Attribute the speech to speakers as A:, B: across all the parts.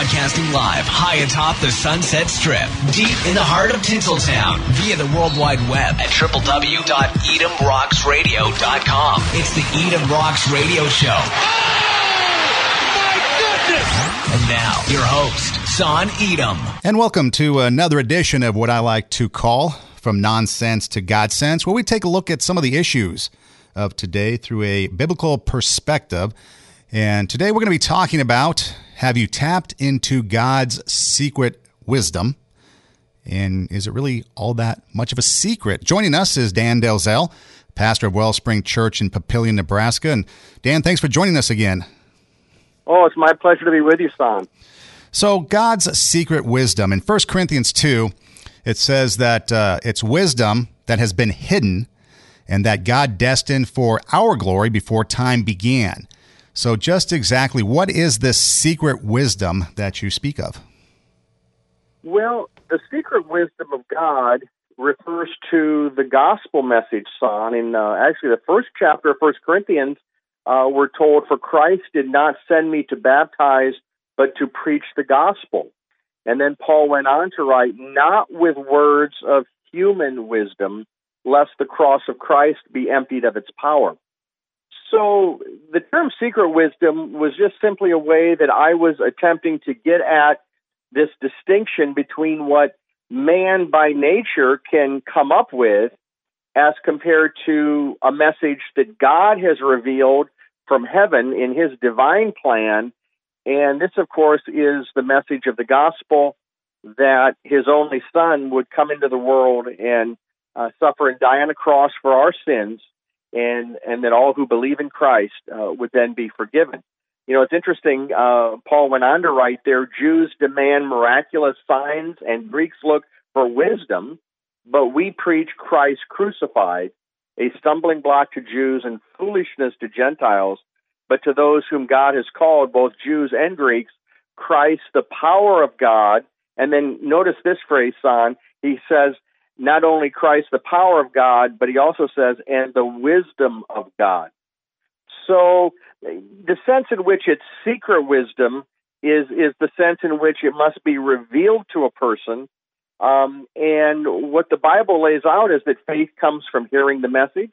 A: Broadcasting live high atop the Sunset Strip, deep in the heart of Tinseltown, via the World Wide Web at www.edamrocksradio.com. It's the Edam Rocks Radio Show. And now, your host, Son Edam.
B: And welcome to another edition of what I like to call From Nonsense to God Sense, where we take a look at some of the issues of today through a biblical perspective. And today we're going to be talking about have you tapped into God's secret wisdom? And is it really all that much of a secret? Joining us is Dan Delzell, pastor of Wellspring Church in Papillion, Nebraska. And Dan, thanks for joining us again.
C: Oh, it's my pleasure to be with you, Son.
B: So, God's secret wisdom. In 1 Corinthians 2, it says that uh, it's wisdom that has been hidden and that God destined for our glory before time began. So, just exactly what is this secret wisdom that you speak of?
C: Well, the secret wisdom of God refers to the gospel message, son. In uh, actually the first chapter of First Corinthians, uh, we're told, "For Christ did not send me to baptize, but to preach the gospel." And then Paul went on to write, "Not with words of human wisdom, lest the cross of Christ be emptied of its power." So the term secret wisdom was just simply a way that I was attempting to get at this distinction between what man by nature can come up with as compared to a message that God has revealed from heaven in his divine plan. And this, of course, is the message of the gospel that his only son would come into the world and uh, suffer and die on a cross for our sins, and, and that all who believe in Christ uh, would then be forgiven. You know, it's interesting. Uh, Paul went on to write there Jews demand miraculous signs, and Greeks look for wisdom, but we preach Christ crucified, a stumbling block to Jews and foolishness to Gentiles. But to those whom God has called, both Jews and Greeks, Christ, the power of God. And then notice this phrase, son. He says, not only Christ, the power of God, but he also says, and the wisdom of God. So the sense in which it's secret wisdom is is the sense in which it must be revealed to a person. Um, and what the Bible lays out is that faith comes from hearing the message,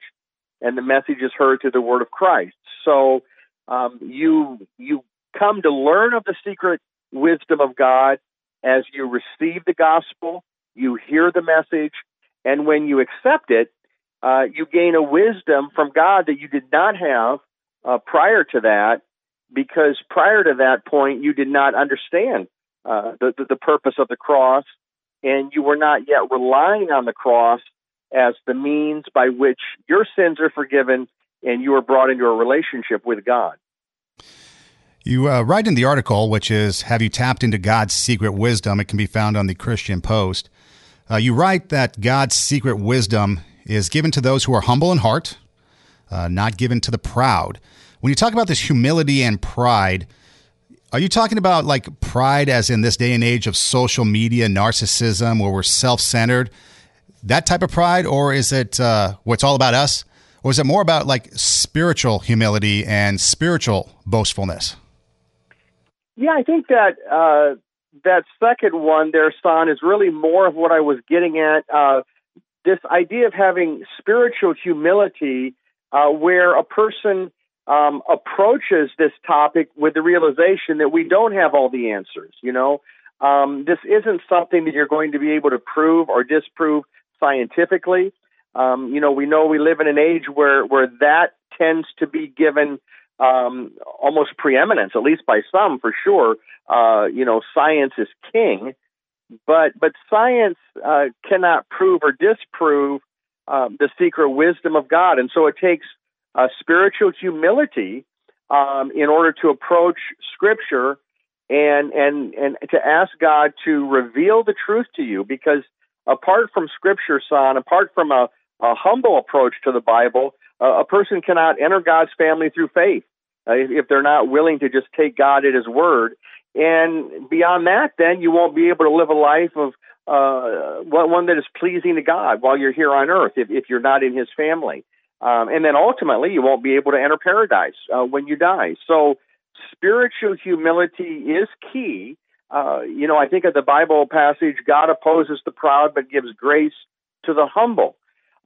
C: and the message is heard through the word of Christ. So um, you you come to learn of the secret wisdom of God as you receive the gospel, you hear the message, and when you accept it, uh, you gain a wisdom from God that you did not have uh, prior to that, because prior to that point, you did not understand uh, the, the, the purpose of the cross, and you were not yet relying on the cross as the means by which your sins are forgiven and you are brought into a relationship with God.
B: You uh, write in the article, which is Have You Tapped into God's Secret Wisdom? It can be found on the Christian Post. Uh, you write that God's secret wisdom is given to those who are humble in heart, uh, not given to the proud. When you talk about this humility and pride, are you talking about like pride as in this day and age of social media narcissism where we're self centered? That type of pride? Or is it uh, what's all about us? Or is it more about like spiritual humility and spiritual boastfulness?
C: Yeah, I think that uh, that second one there, son, is really more of what I was getting at. Uh, this idea of having spiritual humility uh, where a person um, approaches this topic with the realization that we don't have all the answers. You know, um, this isn't something that you're going to be able to prove or disprove scientifically. Um, you know, we know we live in an age where where that tends to be given um, almost preeminence, at least by some for sure. Uh, you know, science is king, but but science uh, cannot prove or disprove um, the secret wisdom of God, and so it takes uh, spiritual humility um, in order to approach Scripture and and and to ask God to reveal the truth to you. Because apart from Scripture, son, apart from a, a humble approach to the Bible, uh, a person cannot enter God's family through faith uh, if, if they're not willing to just take God at His word. And beyond that, then you won't be able to live a life of uh, one that is pleasing to God while you're here on earth if, if you're not in His family. Um, and then ultimately, you won't be able to enter paradise uh, when you die. So, spiritual humility is key. uh, you know, I think of the Bible passage, God opposes the proud but gives grace to the humble.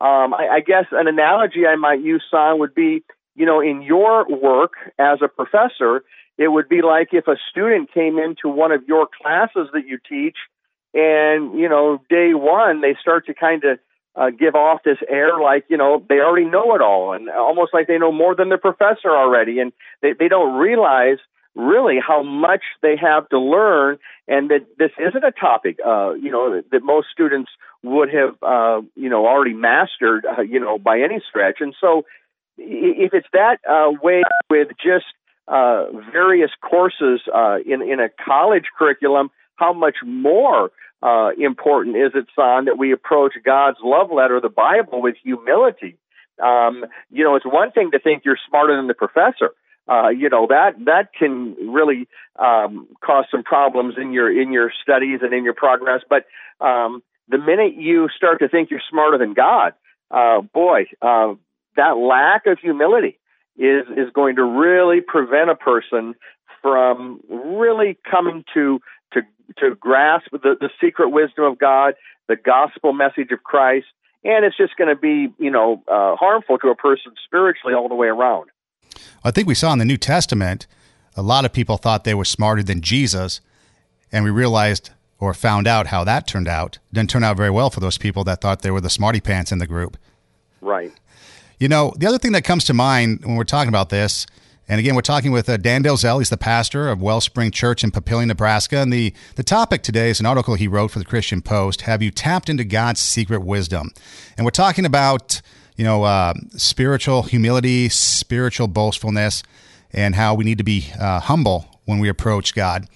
C: Um, I, I guess an analogy I might use, Son, would be, you know, in your work as a professor, it would be like if a student came into one of your classes that you teach, and you know, day one they start to kind of uh, give off this air like you know they already know it all, and almost like they know more than the professor already, and they they don't realize really how much they have to learn and that this isn't a topic uh you know that, that most students would have uh you know already mastered uh, you know by any stretch. And so if it's that uh way with just uh various courses uh in in a college curriculum how much more uh important is it son that we approach God's love letter the Bible with humility? Um you know it's one thing to think you're smarter than the professor. Uh, you know that that can really um, cause some problems in your in your studies and in your progress. But um, the minute you start to think you're smarter than God, uh, boy, uh, that lack of humility is is going to really prevent a person from really coming to to to grasp the, the secret wisdom of God, the gospel message of Christ, and it's just going to be you know uh, harmful to a person spiritually all the way around.
B: I think we saw in the New Testament, a lot of people thought they were smarter than Jesus, and we realized or found out how that turned out. Didn't turn out very well for those people that thought they were the smarty pants in the group.
C: Right.
B: You know, the other thing that comes to mind when we're talking about this, and again, we're talking with uh, Dan Delzell. He's the pastor of Wellspring Church in Papillion, Nebraska. And the, the topic today is an article he wrote for the Christian Post Have you tapped into God's secret wisdom? And we're talking about you know, uh, spiritual humility, spiritual boastfulness, and how we need to be uh, humble when we approach God.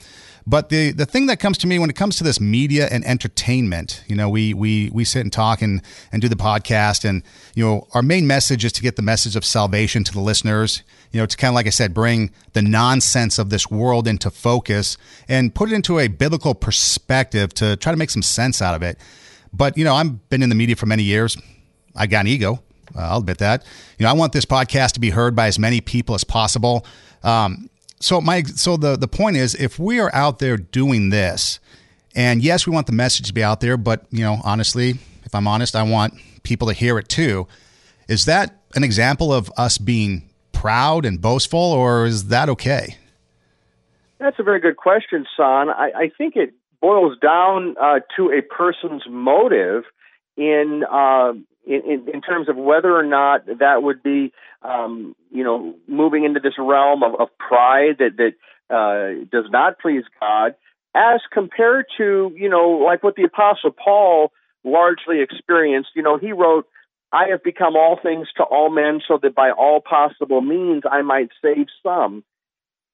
B: But the, the thing that comes to me when it comes to this media and entertainment, you know, we we we sit and talk and, and do the podcast, and you know, our main message is to get the message of salvation to the listeners. You know, to kind of like I said, bring the nonsense of this world into focus and put it into a biblical perspective to try to make some sense out of it. But you know, I've been in the media for many years. I got an ego. I'll admit that. You know, I want this podcast to be heard by as many people as possible. Um, so my so the the point is, if we are out there doing this, and yes, we want the message to be out there, but you know, honestly, if I'm honest, I want people to hear it too. Is that an example of us being proud and boastful, or is that okay?
C: That's a very good question, Son. I, I think it boils down uh, to a person's motive in uh, in, in, in terms of whether or not that would be, um, you know, moving into this realm of, of pride that that uh, does not please God, as compared to, you know, like what the Apostle Paul largely experienced. You know, he wrote, "I have become all things to all men, so that by all possible means I might save some."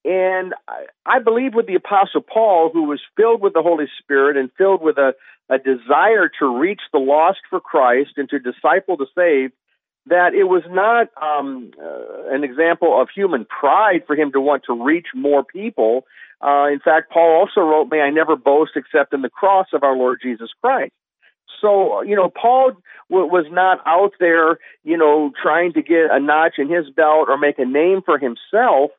C: And I, I believe with the Apostle Paul, who was filled with the Holy Spirit and filled with a, a desire to reach the lost for Christ and to disciple the saved, that it was not um, uh, an example of human pride for him to want to reach more people. Uh, in fact, Paul also wrote, May I never boast except in the cross of our Lord Jesus Christ. So, you know, Paul w- was not out there, you know, trying to get a notch in his belt or make a name for himself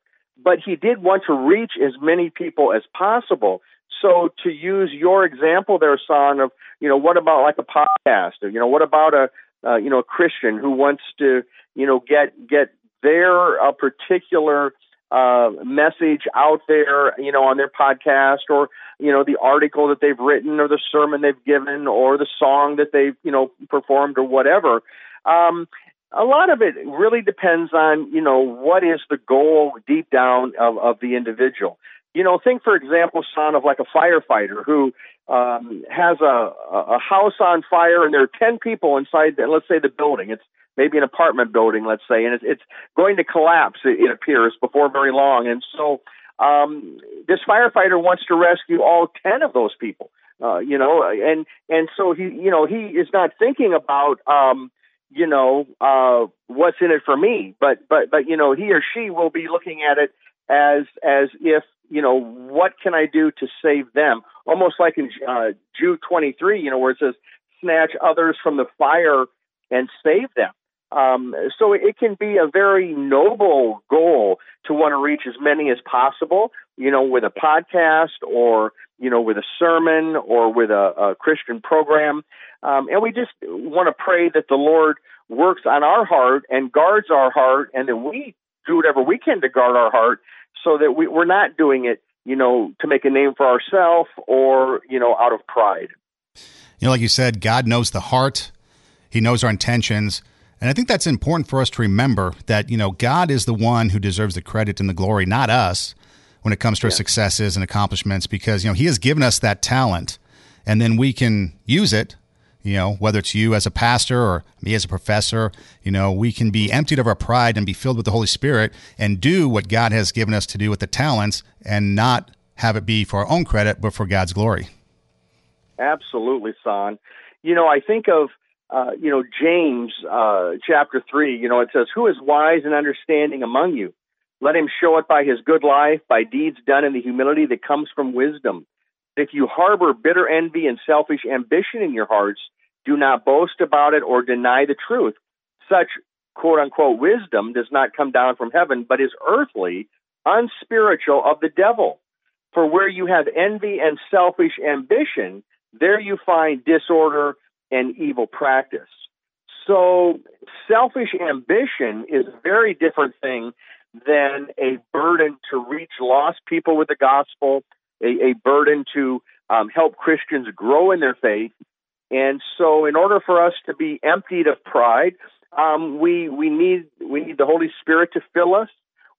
C: but he did want to reach as many people as possible. So to use your example there, son, of you know, what about like a podcast, or you know, what about a uh, you know a Christian who wants to you know get get their uh, particular uh, message out there, you know, on their podcast, or you know, the article that they've written, or the sermon they've given, or the song that they've you know performed, or whatever. Um, a lot of it really depends on you know what is the goal deep down of, of the individual you know think for example son of like a firefighter who um, has a, a house on fire and there are 10 people inside the, let's say the building it's maybe an apartment building let's say and it's, it's going to collapse it, it appears before very long and so um, this firefighter wants to rescue all 10 of those people uh, you know and and so he you know he is not thinking about um, you know, uh, what's in it for me. But but but you know, he or she will be looking at it as as if you know what can I do to save them? Almost like in uh, Jude 23, you know, where it says, "Snatch others from the fire and save them." Um, so it can be a very noble goal to want to reach as many as possible, you know, with a podcast or you know, with a sermon or with a, a Christian program. Um, and we just want to pray that the Lord works on our heart and guards our heart, and that we do whatever we can to guard our heart so that we, we're not doing it, you know, to make a name for ourselves or, you know, out of pride.
B: You know, like you said, God knows the heart, He knows our intentions. And I think that's important for us to remember that, you know, God is the one who deserves the credit and the glory, not us, when it comes to yeah. our successes and accomplishments, because, you know, He has given us that talent and then we can use it you know, whether it's you as a pastor or me as a professor, you know, we can be emptied of our pride and be filled with the Holy Spirit and do what God has given us to do with the talents and not have it be for our own credit, but for God's glory.
C: Absolutely, son. You know, I think of, uh, you know, James uh, chapter 3, you know, it says, Who is wise and understanding among you? Let him show it by his good life, by deeds done in the humility that comes from wisdom. If you harbor bitter envy and selfish ambition in your hearts, do not boast about it or deny the truth. Such quote unquote wisdom does not come down from heaven, but is earthly, unspiritual of the devil. For where you have envy and selfish ambition, there you find disorder and evil practice. So, selfish ambition is a very different thing than a burden to reach lost people with the gospel, a, a burden to um, help Christians grow in their faith. And so, in order for us to be emptied of pride, um, we we need we need the Holy Spirit to fill us.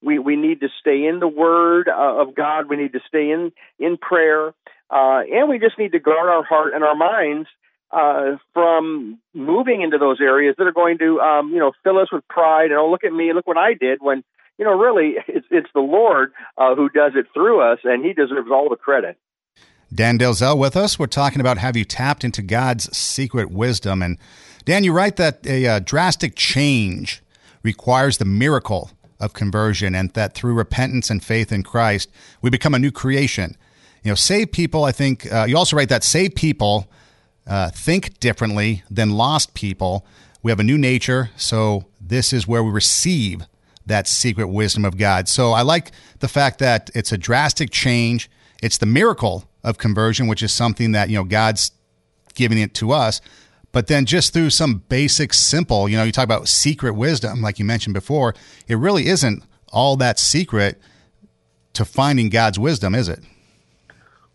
C: We we need to stay in the Word uh, of God. We need to stay in in prayer, uh, and we just need to guard our heart and our minds uh, from moving into those areas that are going to um, you know fill us with pride. And oh, look at me! Look what I did when you know, really, it's it's the Lord uh, who does it through us, and He deserves all the credit.
B: Dan Delzell with us. We're talking about have you tapped into God's secret wisdom? And Dan, you write that a, a drastic change requires the miracle of conversion, and that through repentance and faith in Christ, we become a new creation. You know, save people. I think uh, you also write that save people uh, think differently than lost people. We have a new nature, so this is where we receive that secret wisdom of God. So I like the fact that it's a drastic change. It's the miracle of conversion, which is something that, you know, God's giving it to us. But then just through some basic, simple, you know, you talk about secret wisdom, like you mentioned before, it really isn't all that secret to finding God's wisdom, is it?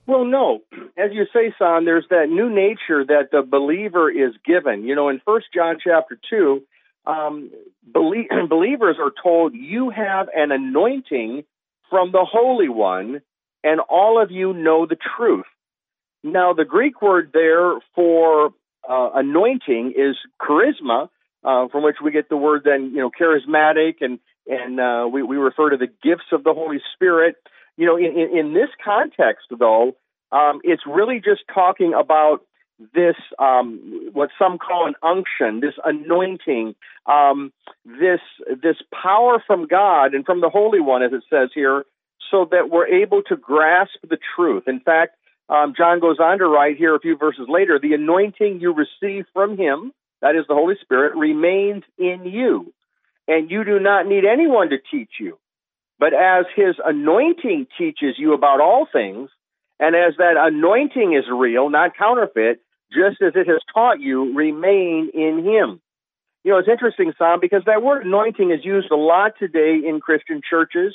C: Well, no. As you say, Son, there's that new nature that the believer is given. You know, in First John chapter 2, um, belie- believers are told you have an anointing from the Holy One, and all of you know the truth. Now, the Greek word there for uh, anointing is charisma, uh, from which we get the word then, you know, charismatic, and and uh, we, we refer to the gifts of the Holy Spirit. You know, in, in, this context, though, um, it's really just talking about this um, what some call an unction, this anointing, um, this this power from God and from the Holy One, as it says here, so that we're able to grasp the truth. In fact, um, John goes on to write here a few verses later: the anointing you receive from Him, that is the Holy Spirit, remains in you, and you do not need anyone to teach you. But as His anointing teaches you about all things, and as that anointing is real, not counterfeit, just as it has taught you, remain in him. You know, it's interesting, Sam, because that word anointing is used a lot today in Christian churches,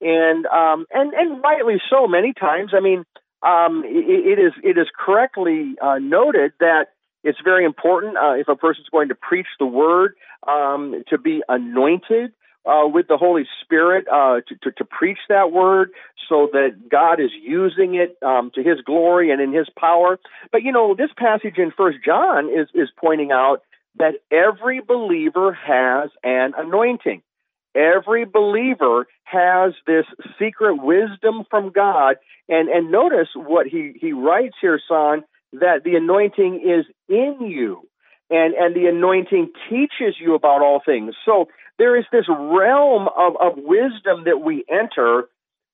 C: and um, and and rightly so. Many times, I mean, um, it, it is it is correctly uh, noted that it's very important uh, if a person is going to preach the word um, to be anointed uh, with the Holy Spirit uh, to, to, to, preach that word so that God is using it um, to His glory and in His power. But you know, this passage in First John is is pointing out that every believer has an anointing. Every believer has this secret wisdom from God, and and notice what he he writes here, son, that the anointing is in you and and the anointing teaches you about all things. So there is this realm of, of wisdom that we enter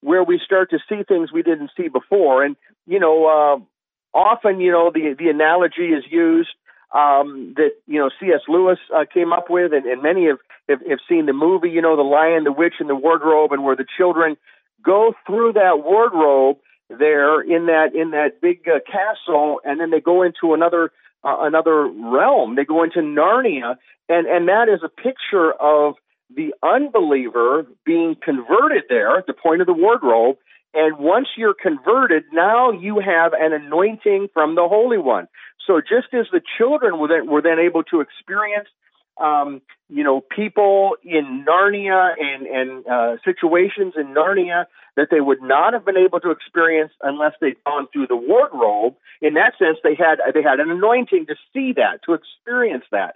C: where we start to see things we didn't see before. And, you know, uh, often, you know, the, the analogy is used um, that, you know, C.S. Lewis uh, came up with, and, and many have, have, have seen the movie, you know, The Lion, the Witch, and the Wardrobe, and where the children go through that wardrobe there in that in that big uh, castle, and then they go into another uh, another realm. They go into Narnia, and and that is a picture of the unbeliever being converted there at the point of the wardrobe. And once you're converted, now you have an anointing from the Holy One. So just as the children were then, were then able to experience um, you know, people in Narnia and, and uh, situations in Narnia that they would not have been able to experience unless they'd gone through the wardrobe. In that sense, they had they had an anointing to see that, to experience that.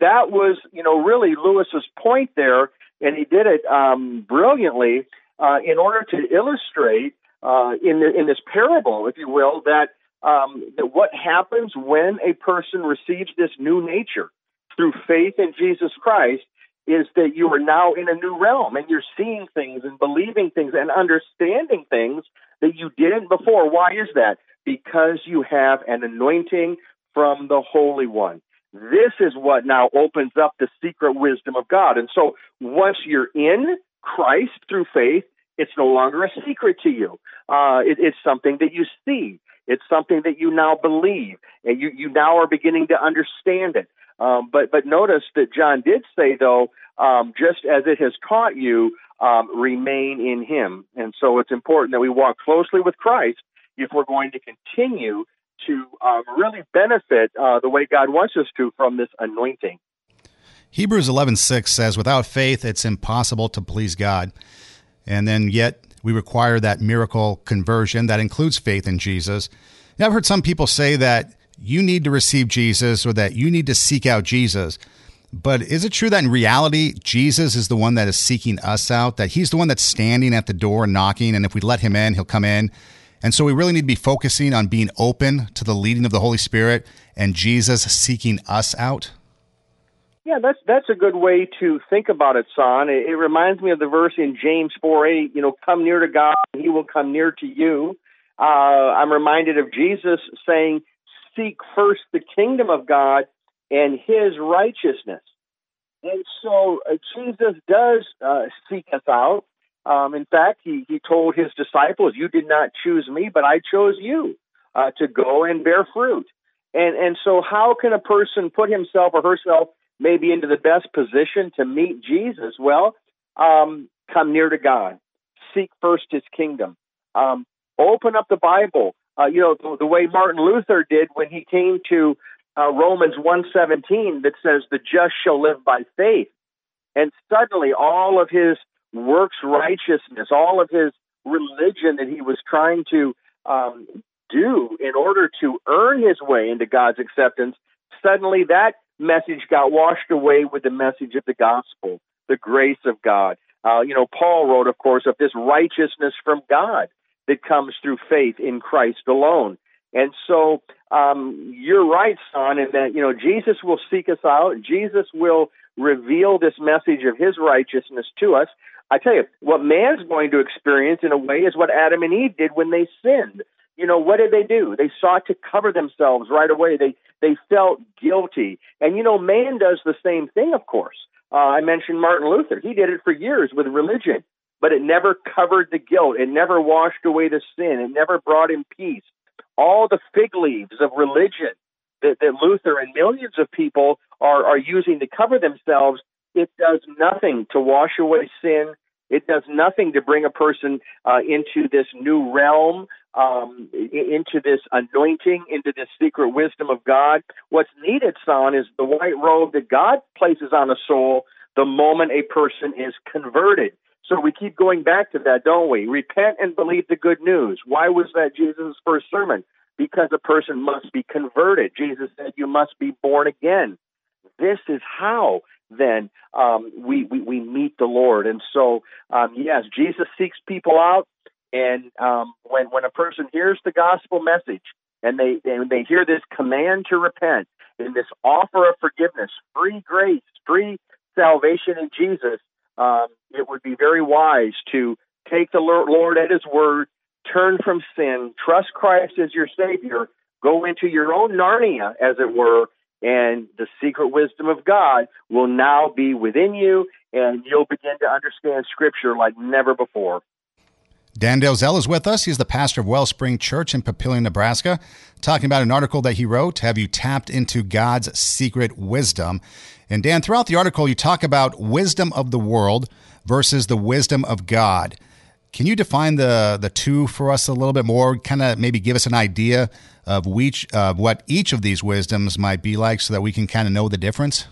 C: That was, you know, really Lewis's point there, and he did it um, brilliantly uh, in order to illustrate uh, in the, in this parable, if you will, that um, that what happens when a person receives this new nature through faith in Jesus Christ is that you are now in a new realm and you're seeing things and believing things and understanding things that you didn't before. Why is that? Because you have an anointing from the Holy One. This is what now opens up the secret wisdom of God. And so once you're in Christ through faith, it's no longer a secret to you. Uh, it, it's something that you see. It's something that you now believe, and you, you now are beginning to understand it. Um, but but notice that John did say though, um, just as it has taught you, um, remain in Him, and so it's important that we walk closely with Christ if we're going to continue to um, really benefit uh, the way God wants us to from this anointing.
B: Hebrews 11:6 says, "Without faith, it's impossible to please God." And then yet we require that miracle conversion that includes faith in Jesus. Now, I've heard some people say that you need to receive Jesus or that you need to seek out Jesus. But is it true that in reality, Jesus is the one that is seeking us out, that he's the one that's standing at the door knocking, and if we let him in, he'll come in? And so we really need to be focusing on being open to the leading of the Holy Spirit and Jesus seeking us out?
C: Yeah, that's that's a good way to think about it, son. It, it reminds me of the verse in James four eight. You know, come near to God, and He will come near to you. Uh, I'm reminded of Jesus saying, seek first the kingdom of God and his righteousness. And so uh, Jesus does uh, seek us out. Um, in fact, he, he told his disciples, You did not choose me, but I chose you uh, to go and bear fruit. And, and so, how can a person put himself or herself maybe into the best position to meet Jesus? Well, um, come near to God, seek first his kingdom, um, open up the Bible, uh, you know, the, the, way Martin Luther did when he came to uh, Romans 1:17 that says the just shall live by faith. And suddenly all of his works righteousness, all of his religion that he was trying to um, do in order to earn his way into God's acceptance, suddenly that message got washed away with the message of the gospel, the grace of God. Uh, you know, Paul wrote, of course, of this righteousness from God that comes through faith in Christ alone. And so um, you're right, son, in that you know Jesus will seek us out. Jesus will reveal this message of His righteousness to us. I tell you, what man's going to experience in a way is what Adam and Eve did when they sinned. You know, what did they do? They sought to cover themselves right away. They they felt guilty, and you know, man does the same thing. Of course, uh, I mentioned Martin Luther. He did it for years with religion but it never covered the guilt. It never washed away the sin. It never brought him peace. All the fig leaves of religion that, that Luther and millions of people are, are using to cover themselves, it does nothing to wash away sin. It does nothing to bring a person uh, into this new realm, um, into this anointing, into this secret wisdom of God. What's needed, son, is the white robe that God places on a soul the moment a person is converted. So we keep going back to that, don't we? Repent and believe the good news. Why was that Jesus' first sermon? Because a person must be converted. Jesus said, You must be born again. This is how then um, we, we, we meet the Lord. And so, um, yes, Jesus seeks people out. And um, when, when a person hears the gospel message and they, and they hear this command to repent and this offer of forgiveness, free grace, free salvation in Jesus, um, it would be very wise to take the Lord at His word, turn from sin, trust Christ as your Savior, go into your own Narnia, as it were, and the secret wisdom of God will now be within you, and you'll begin to understand Scripture like never before.
B: Dan Delzell is with us. He's the pastor of Wellspring Church in Papillion, Nebraska, talking about an article that he wrote, Have You Tapped into God's Secret Wisdom? And Dan, throughout the article, you talk about wisdom of the world versus the wisdom of God. Can you define the, the two for us a little bit more? Kind of maybe give us an idea of which, uh, what each of these wisdoms might be like so that we can kind of know the difference?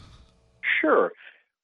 C: Sure.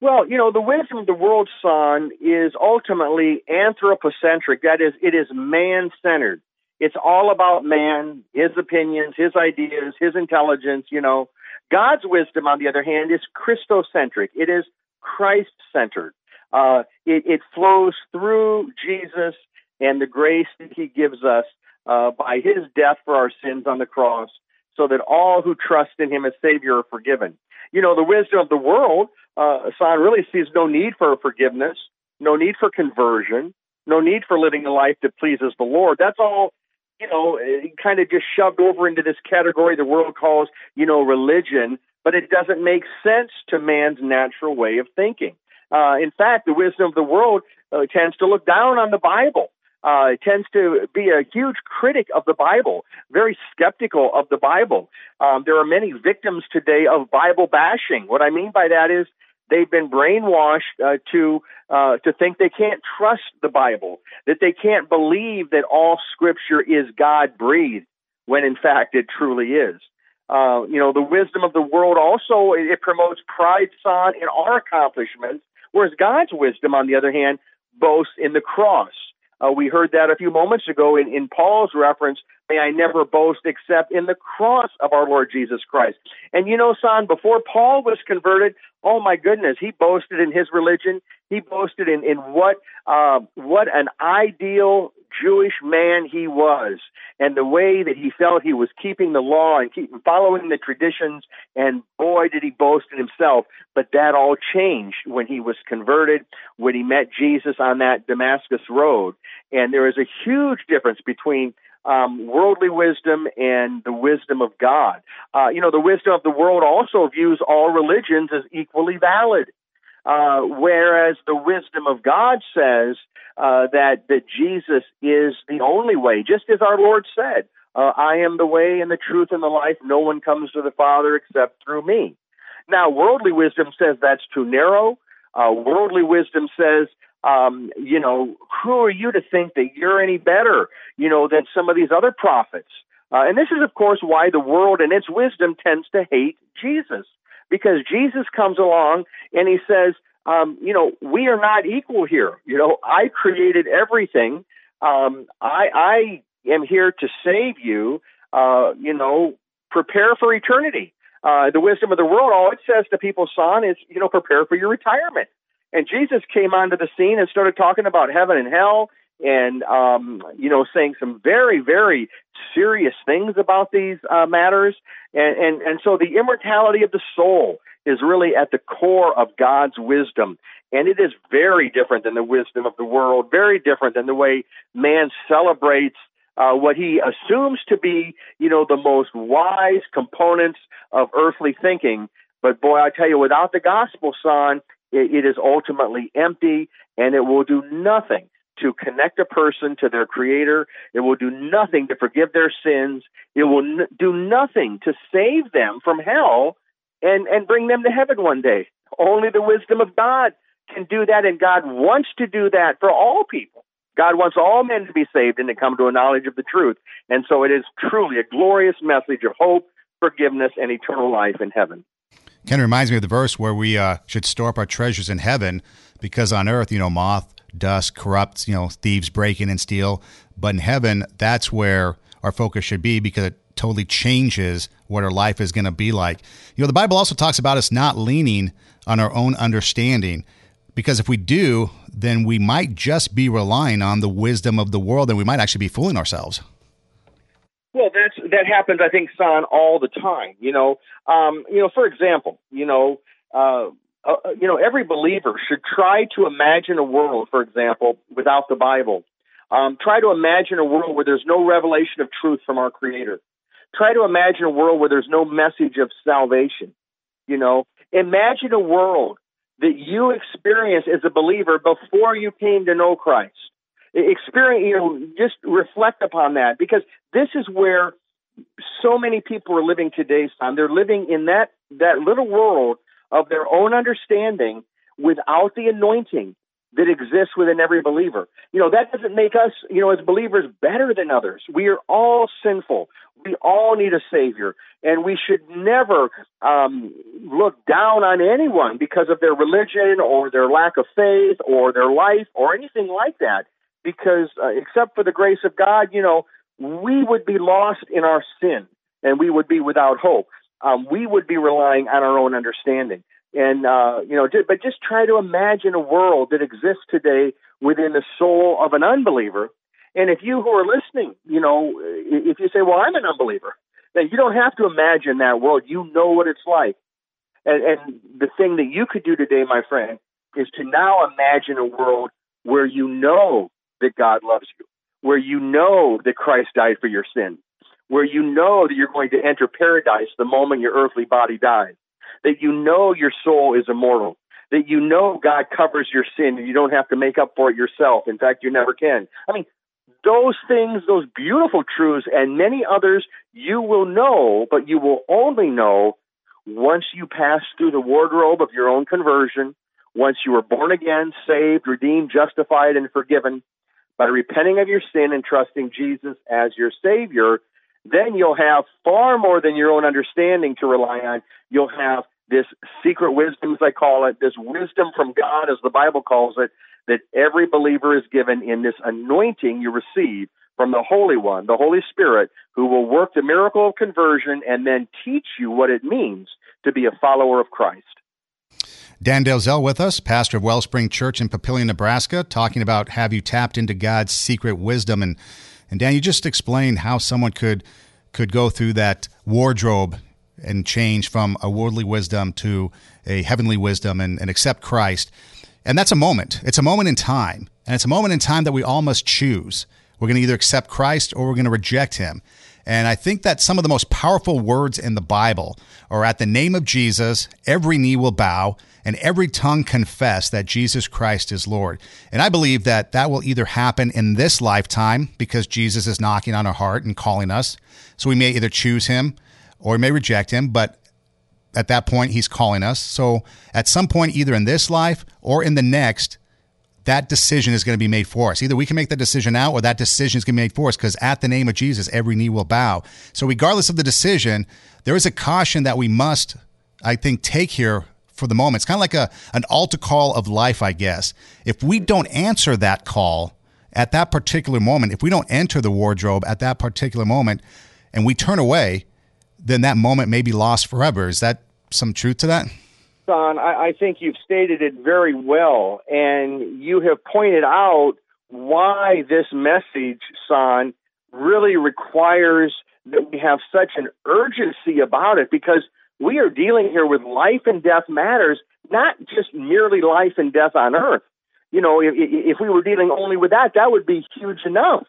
C: Well, you know, the wisdom of the world, son, is ultimately anthropocentric. That is, it is man centered. It's all about man, his opinions, his ideas, his intelligence, you know. God's wisdom, on the other hand, is Christocentric. It is Christ centered. Uh, it, it, flows through Jesus and the grace that he gives us uh, by his death for our sins on the cross so that all who trust in him as Savior are forgiven. You know, the wisdom of the world uh, Son really sees no need for forgiveness, no need for conversion, no need for living a life that pleases the Lord. That's all, you know, kind of just shoved over into this category the world calls, you know, religion, but it doesn't make sense to man's natural way of thinking. Uh, in fact, the wisdom of the world uh, tends to look down on the Bible. Uh, tends to be a huge critic of the Bible, very skeptical of the Bible. Um, there are many victims today of Bible bashing. What I mean by that is they've been brainwashed uh, to uh, to think they can't trust the Bible, that they can't believe that all Scripture is God breathed, when in fact it truly is. Uh, you know, the wisdom of the world also it promotes pride, son, in our accomplishments, whereas God's wisdom, on the other hand, boasts in the cross. Uh, we heard that a few moments ago in, in Paul's reference, may I never boast except in the cross of our Lord Jesus Christ. And you know, son, before Paul was converted, oh my goodness, he boasted in his religion. He boasted in, in what, uh, what an ideal Jewish man he was and the way that he felt he was keeping the law and keep, following the traditions. And boy, did he boast in himself. But that all changed when he was converted, when he met Jesus on that Damascus road. And there is a huge difference between um, worldly wisdom and the wisdom of God. Uh, you know, the wisdom of the world also views all religions as equally valid. Uh, whereas the wisdom of God says uh, that that Jesus is the only way, just as our Lord said, uh, "I am the way and the truth and the life. No one comes to the Father except through me." Now, worldly wisdom says that's too narrow. Uh, worldly wisdom says, um, you know, who are you to think that you're any better, you know, than some of these other prophets? Uh, and this is, of course, why the world and its wisdom tends to hate Jesus because Jesus comes along and he says, um, you know, we are not equal here. You know, I created everything. Um, I, I am here to save you. Uh, you know, prepare for eternity. Uh, the wisdom of the world, all it says to people, son, is, you know, prepare for your retirement. And Jesus came onto the scene and started talking about heaven and hell and um, you know, saying some very, very serious things about these uh, matters. And, and and so the immortality of the soul is really at the core of God's wisdom, and it is very different than the wisdom of the world. Very different than the way man celebrates. Uh, what he assumes to be, you know, the most wise components of earthly thinking. But boy, I tell you, without the gospel, son, it, it is ultimately empty, and it will do nothing to connect a person to their creator. It will do nothing to forgive their sins. It will n- do nothing to save them from hell and, and bring them to heaven one day. Only the wisdom of God can do that, and God wants to do that for all people. God wants all men to be saved and to come to a knowledge of the truth. And so it is truly a glorious message of hope, forgiveness, and eternal life in heaven.
B: Kind of reminds me of the verse where we uh, should store up our treasures in heaven because on earth, you know, moth dust corrupts, you know, thieves break in and steal. But in heaven, that's where our focus should be because it totally changes what our life is going to be like. You know, the Bible also talks about us not leaning on our own understanding because if we do, then we might just be relying on the wisdom of the world and we might actually be fooling ourselves.
C: Well, that's that happens, I think, son, all the time. You know, um, you know, for example, you know, uh, uh, uh, you know, every believer should try to imagine a world, for example, without the Bible. Um, try to imagine a world where there's no revelation of truth from our Creator. Try to imagine a world where there's no message of salvation. You know, imagine a world that you experienced as a believer before you came to know Christ. Experience, you know, just reflect upon that because this is where so many people are living today's time. They're living in that that little world of their own understanding without the anointing that exists within every believer. You know, that doesn't make us, you know, as believers better than others. We are all sinful. We all need a Savior. And we should never um, look down on anyone because of their religion or their lack of faith or their life or anything like that. Because uh, except for the grace of God, you know, we would be lost in our sin and we would be without hope. Um, we would be relying on our own understanding. And, uh, you know, but just try to imagine a world that exists today within the soul of an unbeliever. And if you who are listening, you know, if you say, well, I'm an unbeliever, then you don't have to imagine that world. You know what it's like. And, and the thing that you could do today, my friend, is to now imagine a world where you know that God loves you, where you know that Christ died for your sin, where you know that you're going to enter paradise the moment your earthly body dies, that you know your soul is immortal, that you know God covers your sin and you don't have to make up for it yourself. In fact, you never can. I mean, those things, those beautiful truths, and many others you will know, but you will only know once you pass through the wardrobe of your own conversion, once you are born again, saved, redeemed, justified, and forgiven by repenting of your sin and trusting Jesus as your Savior, then you'll have far more than your own understanding to rely on. You'll have this secret wisdom, as I call it, this wisdom from God, as the Bible calls it, that every believer is given in this anointing you receive from the Holy One, the Holy Spirit, who will work the miracle of conversion and then teach you what it means to be a follower of Christ.
B: Dan Delzell with us, pastor of Wellspring Church in Papillion, Nebraska, talking about have you tapped into God's secret wisdom and and Dan, you just explained how someone could could go through that wardrobe and change from a worldly wisdom to a heavenly wisdom and, and accept Christ. And that's a moment. It's a moment in time. And it's a moment in time that we all must choose. We're going to either accept Christ or we're going to reject him. And I think that some of the most powerful words in the Bible are at the name of Jesus, every knee will bow and every tongue confess that Jesus Christ is Lord. And I believe that that will either happen in this lifetime because Jesus is knocking on our heart and calling us. So we may either choose him or we may reject him, but at that point, he's calling us. So at some point, either in this life or in the next, that decision is going to be made for us. Either we can make that decision now or that decision is going to be made for us because at the name of Jesus, every knee will bow. So, regardless of the decision, there is a caution that we must, I think, take here for the moment. It's kind of like a an altar call of life, I guess. If we don't answer that call at that particular moment, if we don't enter the wardrobe at that particular moment, and we turn away, then that moment may be lost forever. Is that some truth to that?
C: Son, I, I think you've stated it very well, and you have pointed out why this message, Son, really requires that we have such an urgency about it because we are dealing here with life and death matters, not just merely life and death on earth. You know, if, if we were dealing only with that, that would be huge enough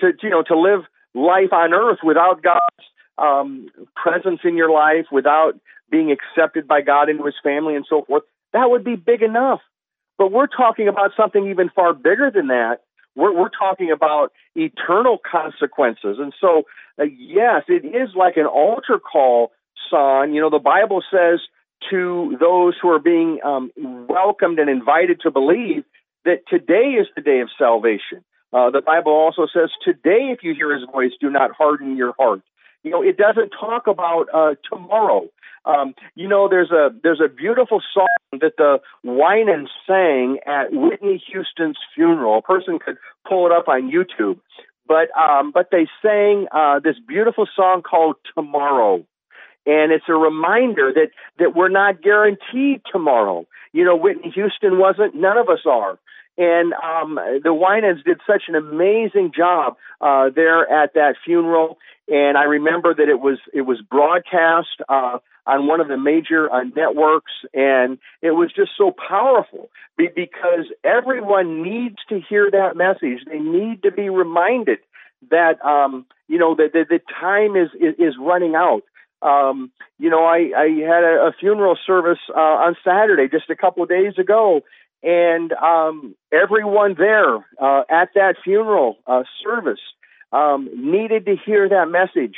C: to, you know, to live life on earth without God's um, presence in your life, without being accepted by God into his family and so forth. That would be big enough. But we're talking about something even far bigger than that. We're, we're talking about eternal consequences. And so, uh, yes, it is like an altar call son. You know, the Bible says to those who are being um, welcomed and invited to believe that today is the day of salvation. Uh, the Bible also says, Today, if you hear his voice, do not harden your heart. You know, it doesn't talk about uh, tomorrow. Um, you know, there's a there's a beautiful song that the Winans sang at Whitney Houston's funeral. A person could pull it up on YouTube, but um, but they sang uh, this beautiful song called Tomorrow and it's a reminder that that we're not guaranteed tomorrow. You know, Whitney Houston wasn't. None of us are. And um, the Winans did such an amazing job uh, there at that funeral. And I remember that it was it was broadcast uh, on one of the major uh, networks, and it was just so powerful because everyone needs to hear that message. They need to be reminded that um, you know that the, the time is, is is running out um, you know, I, I had a, a funeral service uh, on Saturday just a couple of days ago, and um, everyone there uh, at that funeral uh, service um, needed to hear that message.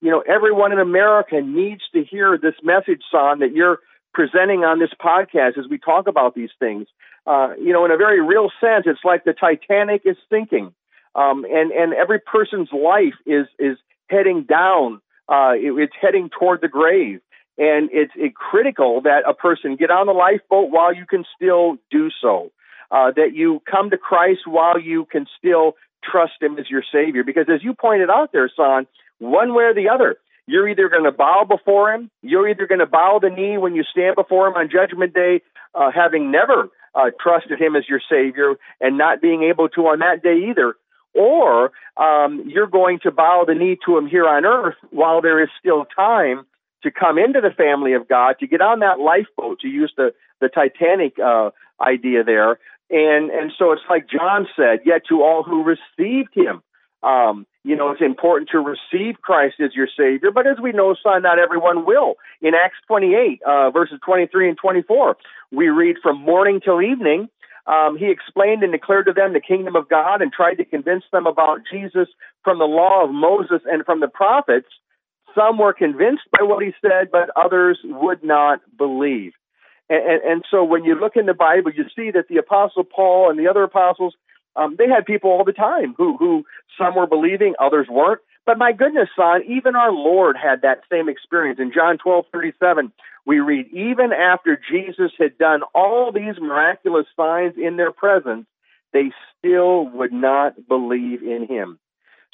C: You know, everyone in America needs to hear this message, son, that you're presenting on this podcast as we talk about these things. Uh, you know, in a very real sense, it's like the Titanic is sinking, um, and and every person's life is is heading down. Uh, it, it's heading toward the grave, and it's it critical that a person get on the lifeboat while you can still do so. Uh, that you come to Christ while you can still trust Him as your Savior, because as you pointed out there, son, one way or the other, you're either going to bow before Him, you're either going to bow the knee when you stand before Him on Judgment Day, uh, having never uh, trusted Him as your Savior and not being able to on that day either, or um, you're going to bow the knee to Him here on earth while there is still time to come into the family of God, to get on that lifeboat, to use the the Titanic uh, idea there, and and so it's like John said, yet to all who received Him. Um, you know, it's important to receive Christ as your Savior, but as we know, son, not everyone will. In Acts 28, uh, verses 23 and 24, we read from morning till evening, um, he explained and declared to them the kingdom of God and tried to convince them about Jesus from the law of Moses and from the prophets. Some were convinced by what he said, but others would not believe. And, and, so when you look in the Bible, you see that the Apostle Paul and the other apostles, um, they had people all the time who, who some were believing, others weren't. But my goodness, son, even our Lord had that same experience. In John 12, 37, we read, even after Jesus had done all these miraculous signs in their presence, they still would not believe in him.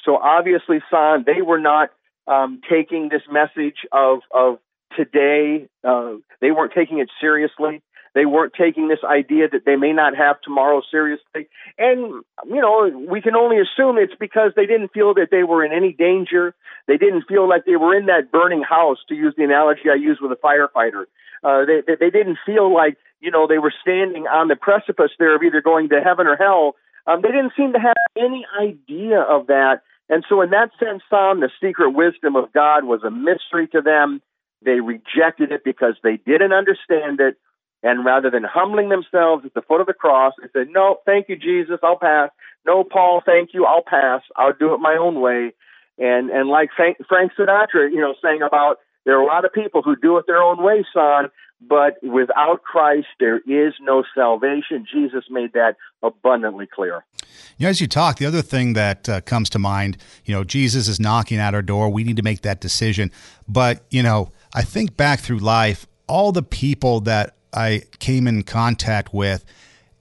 C: So obviously, son, they were not um, taking this message of, of today, uh, they weren't taking it seriously. They weren't taking this idea that they may not have tomorrow seriously. And, you know, we can only assume it's because they didn't feel that they were in any danger. They didn't feel like they were in that burning house, to use the analogy I use with a firefighter. Uh, they, they, they didn't feel like, you know, they were standing on the precipice there of either going to heaven or hell. Um, they didn't seem to have any idea of that. And so, in that sense, Psalm, the secret wisdom of God was a mystery to them. They rejected it because they didn't understand it and rather than humbling themselves at the foot of the cross, they said, No, thank you, Jesus, I'll pass. No, Paul, thank you, I'll pass. I'll do it my own way. And and like Frank, Frank Sinatra, you know, saying about there are a lot of people who do it their own way, son, but without Christ, there is no salvation. Jesus made that abundantly clear.
B: You know, as you talk, the other thing that uh, comes to mind, you know, Jesus is knocking at our door. We need to make that decision. But, you know, I think back through life, all the people that I came in contact with.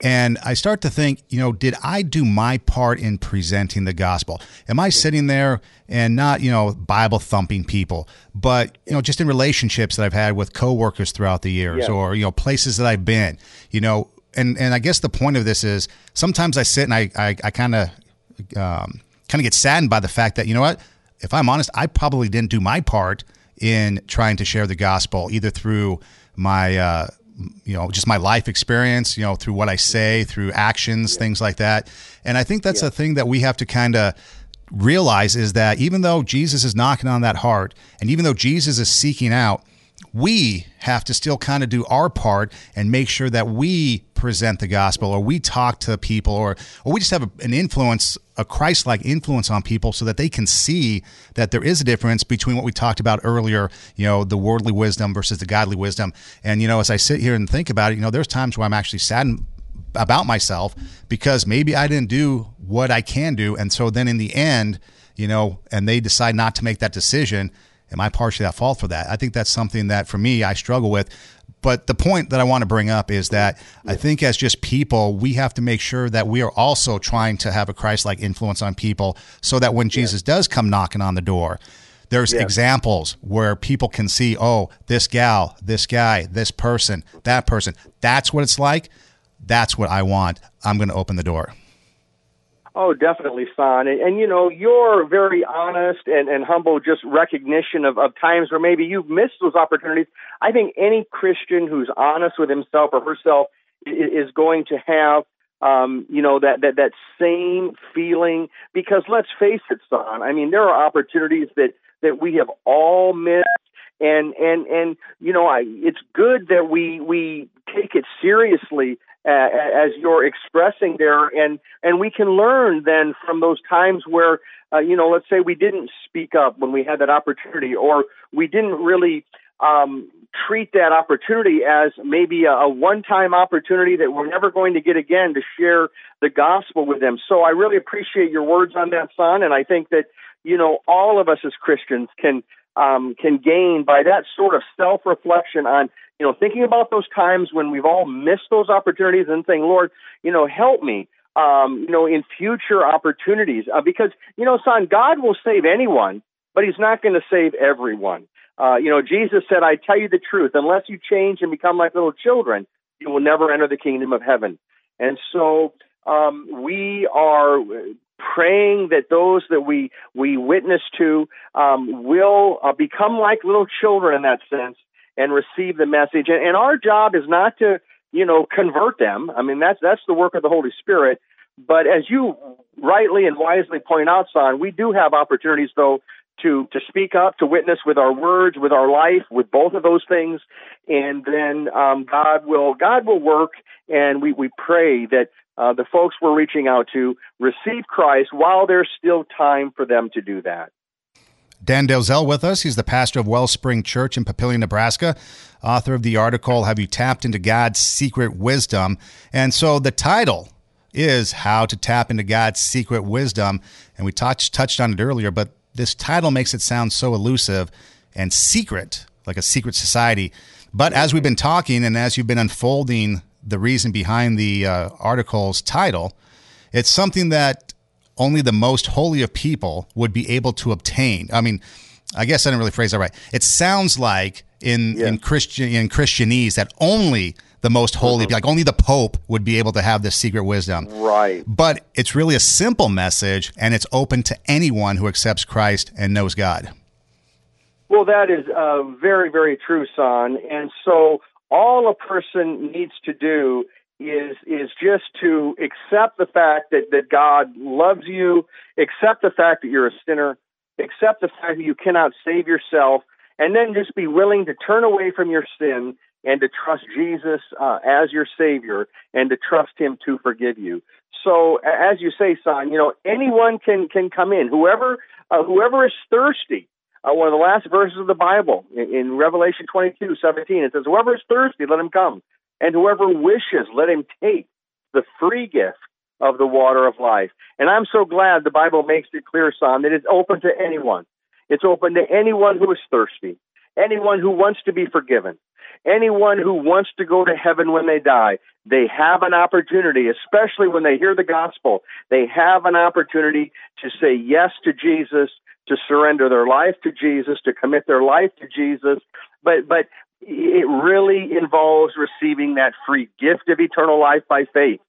B: And I start to think, you know, did I do my part in presenting the gospel? Am I sitting there and not, you know, Bible thumping people, but, you know, just in relationships that I've had with coworkers throughout the years yeah. or, you know, places that I've been, you know, and, and I guess the point of this is sometimes I sit and I, I, I kind of, um, kind of get saddened by the fact that, you know what, if I'm honest, I probably didn't do my part in trying to share the gospel either through my, uh, you know just my life experience you know through what i say through actions yeah. things like that and i think that's yeah. a thing that we have to kind of realize is that even though jesus is knocking on that heart and even though jesus is seeking out we have to still kind of do our part and make sure that we present the gospel or we talk to people or or we just have a, an influence a Christ-like influence on people so that they can see that there is a difference between what we talked about earlier, you know, the worldly wisdom versus the godly wisdom. And you know, as I sit here and think about it, you know, there's times where I'm actually saddened about myself because maybe I didn't do what I can do and so then in the end, you know, and they decide not to make that decision, am I partially at fault for that? I think that's something that for me I struggle with. But the point that I want to bring up is that I think as just people, we have to make sure that we are also trying to have a Christ like influence on people so that when Jesus does come knocking on the door, there's examples where people can see, oh, this gal, this guy, this person, that person. That's what it's like. That's what I want. I'm going to open the door.
C: Oh, definitely, son. And, and, you know, your very honest and, and humble just recognition of, of times where maybe you've missed those opportunities. I think any Christian who's honest with himself or herself is, is going to have, um, you know, that, that, that same feeling. Because let's face it, son, I mean, there are opportunities that, that we have all missed and and and you know I, it's good that we we take it seriously as you're expressing there, and and we can learn then from those times where uh, you know, let's say we didn't speak up when we had that opportunity, or we didn't really um, treat that opportunity as maybe a, a one-time opportunity that we're never going to get again to share the gospel with them. So I really appreciate your words on that, son, and I think that you know all of us as Christians can um, can gain by that sort of self-reflection on you know, thinking about those times when we've all missed those opportunities and saying, Lord, you know, help me, um, you know, in future opportunities. Uh, because, you know, son, God will save anyone, but he's not going to save everyone. Uh, you know, Jesus said, I tell you the truth, unless you change and become like little children, you will never enter the kingdom of heaven. And so um, we are praying that those that we we witness to um, will uh, become like little children in that sense and receive the message. And, and our job is not to, you know, convert them. I mean, that's that's the work of the Holy Spirit. But as you rightly and wisely point out, son, we do have opportunities though to to speak up, to witness with our words, with our life, with both of those things, and then um, God will God will work, and we we pray that uh, the folks we're reaching out to receive Christ while there's still time for them to do that.
B: Dan Delzell with us. He's the pastor of Wellspring Church in Papillion, Nebraska, author of the article, Have You Tapped into God's Secret Wisdom? And so the title is How to Tap into God's Secret Wisdom. And we touched, touched on it earlier, but this title makes it sound so elusive and secret, like a secret society. But as we've been talking and as you've been unfolding the reason behind the uh, article's title, it's something that only the most holy of people would be able to obtain. I mean, I guess I didn't really phrase that right. It sounds like in yeah. in Christian in Christianese that only the most holy, mm-hmm. like only the Pope would be able to have this secret wisdom.
C: Right.
B: But it's really a simple message, and it's open to anyone who accepts Christ and knows God.
C: Well, that is uh, very, very true, son. And so all a person needs to do is is just to accept the fact that that God loves you, accept the fact that you're a sinner, accept the fact that you cannot save yourself, and then just be willing to turn away from your sin and to trust Jesus uh, as your Savior and to trust Him to forgive you. So, as you say, son, you know anyone can can come in. Whoever uh, whoever is thirsty. Uh, one of the last verses of the Bible in, in Revelation 22, 17, it says, Whoever is thirsty, let him come. And whoever wishes, let him take the free gift of the water of life. And I'm so glad the Bible makes it clear, son, that it's open to anyone. It's open to anyone who is thirsty, anyone who wants to be forgiven, anyone who wants to go to heaven when they die. They have an opportunity, especially when they hear the gospel. They have an opportunity to say yes to Jesus, to surrender their life to Jesus, to commit their life to Jesus. But but it really involves receiving that free gift of eternal life by faith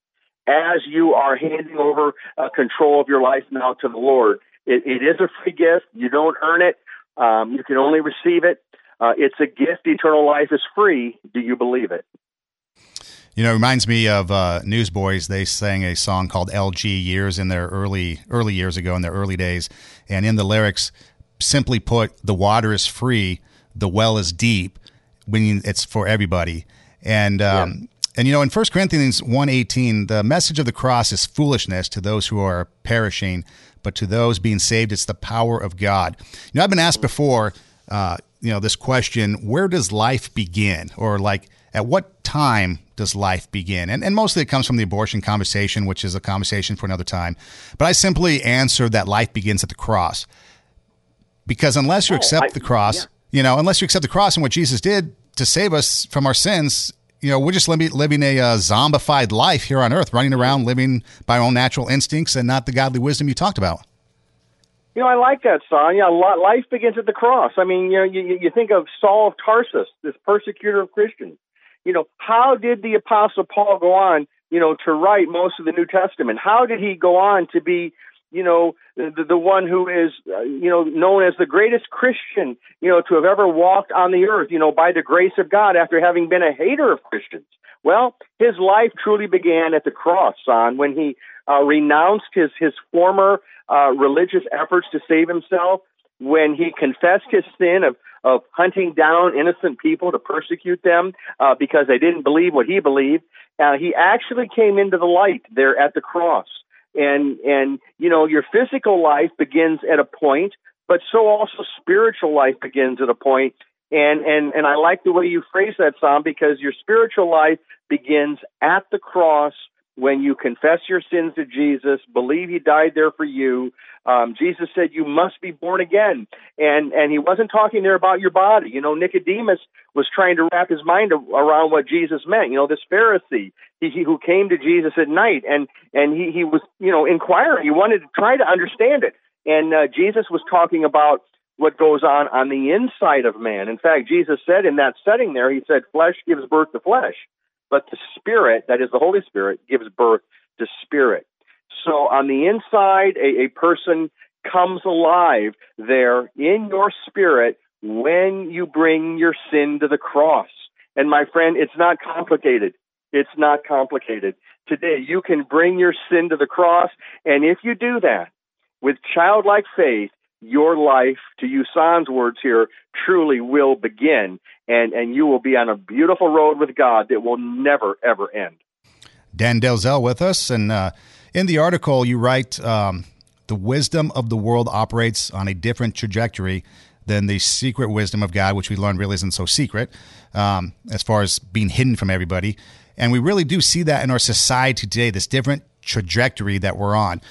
C: as you are handing over uh, control of your life now to the Lord. It, it is a free gift. You don't earn it. Um, you can only receive it. Uh, it's a gift. Eternal life is free. Do you believe it?
B: You know, it reminds me of uh, Newsboys. They sang a song called "LG" years in their early early years ago in their early days, and in the lyrics, simply put, the water is free, the well is deep, when it's for everybody. And um, yeah. and you know, in 1 Corinthians 1.18, the message of the cross is foolishness to those who are perishing, but to those being saved, it's the power of God. You know, I've been asked before, uh, you know, this question: Where does life begin? Or like, at what time does life begin? And, and mostly it comes from the abortion conversation, which is a conversation for another time. But I simply answer that life begins at the cross. Because unless you oh, accept I, the cross, yeah. You know, unless you accept the cross and what Jesus did, to save us from our sins, you know, we're just living, living a uh, zombified life here on earth, running around, living by our own natural instincts and not the godly wisdom you talked about.
C: You know, I like that song. Yeah, life begins at the cross. I mean, you know, you, you think of Saul of Tarsus, this persecutor of Christians. You know, how did the Apostle Paul go on, you know, to write most of the New Testament? How did he go on to be you know, the, the one who is, uh, you know, known as the greatest Christian, you know, to have ever walked on the earth, you know, by the grace of God after having been a hater of Christians. Well, his life truly began at the cross, son, when he uh, renounced his, his former uh, religious efforts to save himself. when he confessed his sin of of hunting down innocent people to persecute them uh, because they didn't believe what he believed. Uh, he actually came into the light there at the cross, and and you know your physical life begins at a point, but so also spiritual life begins at a point. And and and I like the way you phrase that, Sam, because your spiritual life begins at the cross when you confess your sins to Jesus, believe He died there for you. Um, Jesus said you must be born again, and and He wasn't talking there about your body. You know, Nicodemus was trying to wrap his mind around what Jesus meant. You know, this Pharisee he, he who came to Jesus at night, and and he he was you know inquiring. He wanted to try to understand it, and uh, Jesus was talking about what goes on on the inside of man. In fact, Jesus said in that setting there, he said, "Flesh gives birth to flesh." But the Spirit, that is the Holy Spirit, gives birth to spirit. So on the inside, a, a person comes alive there in your spirit when you bring your sin to the cross. And my friend, it's not complicated. It's not complicated. Today, you can bring your sin to the cross, and if you do that with childlike faith, your life, to use San's words here, truly will begin, and, and you will be on a beautiful road with God that will never, ever end.
B: Dan Delzell with us, and uh, in the article, you write um, the wisdom of the world operates on a different trajectory than the secret wisdom of God, which we learned really isn't so secret um, as far as being hidden from everybody. And we really do see that in our society today, this different trajectory that we're on.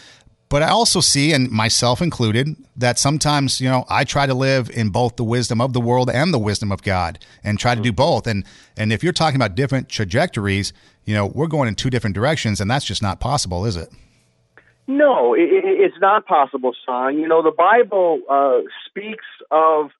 B: But I also see, and myself included, that sometimes, you know, I try to live in both the wisdom of the world and the wisdom of God and try to do both. And and if you're talking about different trajectories, you know, we're going in two different directions, and that's just not possible, is it?
C: No, it, it's not possible, son. You know, the Bible uh, speaks of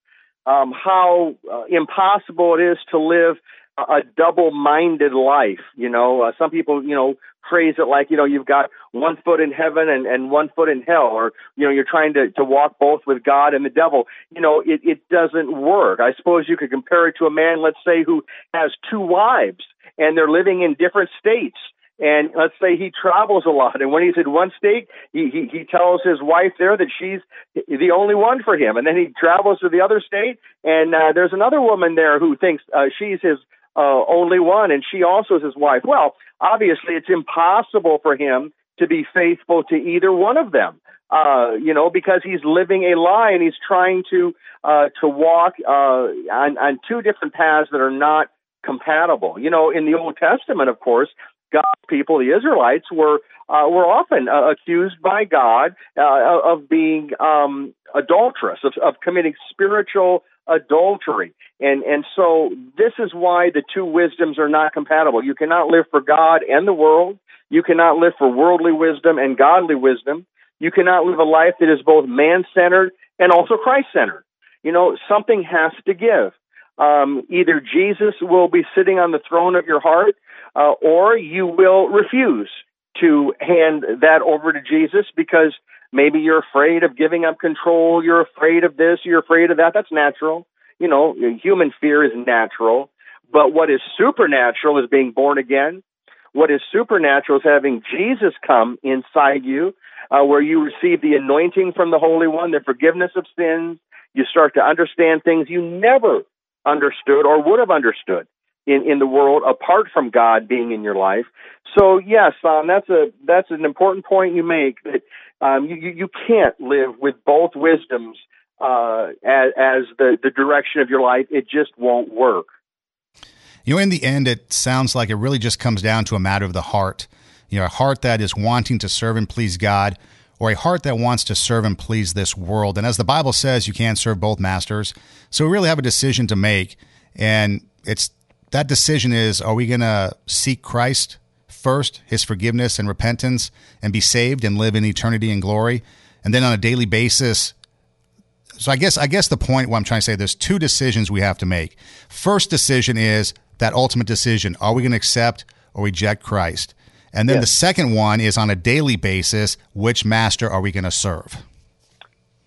C: um, how uh, impossible it is to live a double-minded life. You know, uh, some people, you know, phrase it like, you know, you've got one foot in heaven and, and one foot in hell, or, you know, you're trying to, to walk both with God and the devil. You know, it, it doesn't work. I suppose you could compare it to a man, let's say, who has two wives and they're living in different states. And let's say he travels a lot, and when he's in one state, he, he he tells his wife there that she's the only one for him, and then he travels to the other state, and uh, there's another woman there who thinks uh, she's his uh, only one, and she also is his wife. Well, obviously, it's impossible for him to be faithful to either one of them. Uh, you know, because he's living a lie and he's trying to uh, to walk uh, on, on two different paths that are not compatible. You know, in the Old Testament, of course, God's people, the Israelites, were uh, were often uh, accused by God uh, of being um, adulterous, of, of committing spiritual adultery. And and so this is why the two wisdoms are not compatible. You cannot live for God and the world. You cannot live for worldly wisdom and godly wisdom. You cannot live a life that is both man-centered and also Christ-centered. You know, something has to give. Um, either Jesus will be sitting on the throne of your heart, uh, or you will refuse to hand that over to Jesus because Maybe you're afraid of giving up control. You're afraid of this. You're afraid of that. That's natural. You know, human fear is natural. But what is supernatural is being born again. What is supernatural is having Jesus come inside you, uh, where you receive the anointing from the Holy One, the forgiveness of sins. You start to understand things you never understood or would have understood in, in the world apart from God being in your life. So yes, um, that's a that's an important point you make that um, you, you can't live with both wisdoms uh, as, as the, the direction of your life. It just won't work.
B: You know, in the end, it sounds like it really just comes down to a matter of the heart. You know, a heart that is wanting to serve and please God, or a heart that wants to serve and please this world. And as the Bible says, you can't serve both masters. So we really have a decision to make. And it's that decision is are we going to seek Christ first, his forgiveness and repentance, and be saved and live in eternity and glory. And then on a daily basis, so I guess I guess the point what I'm trying to say there's two decisions we have to make. First decision is that ultimate decision: are we going to accept or reject Christ? And then yes. the second one is on a daily basis: which master are we going to serve?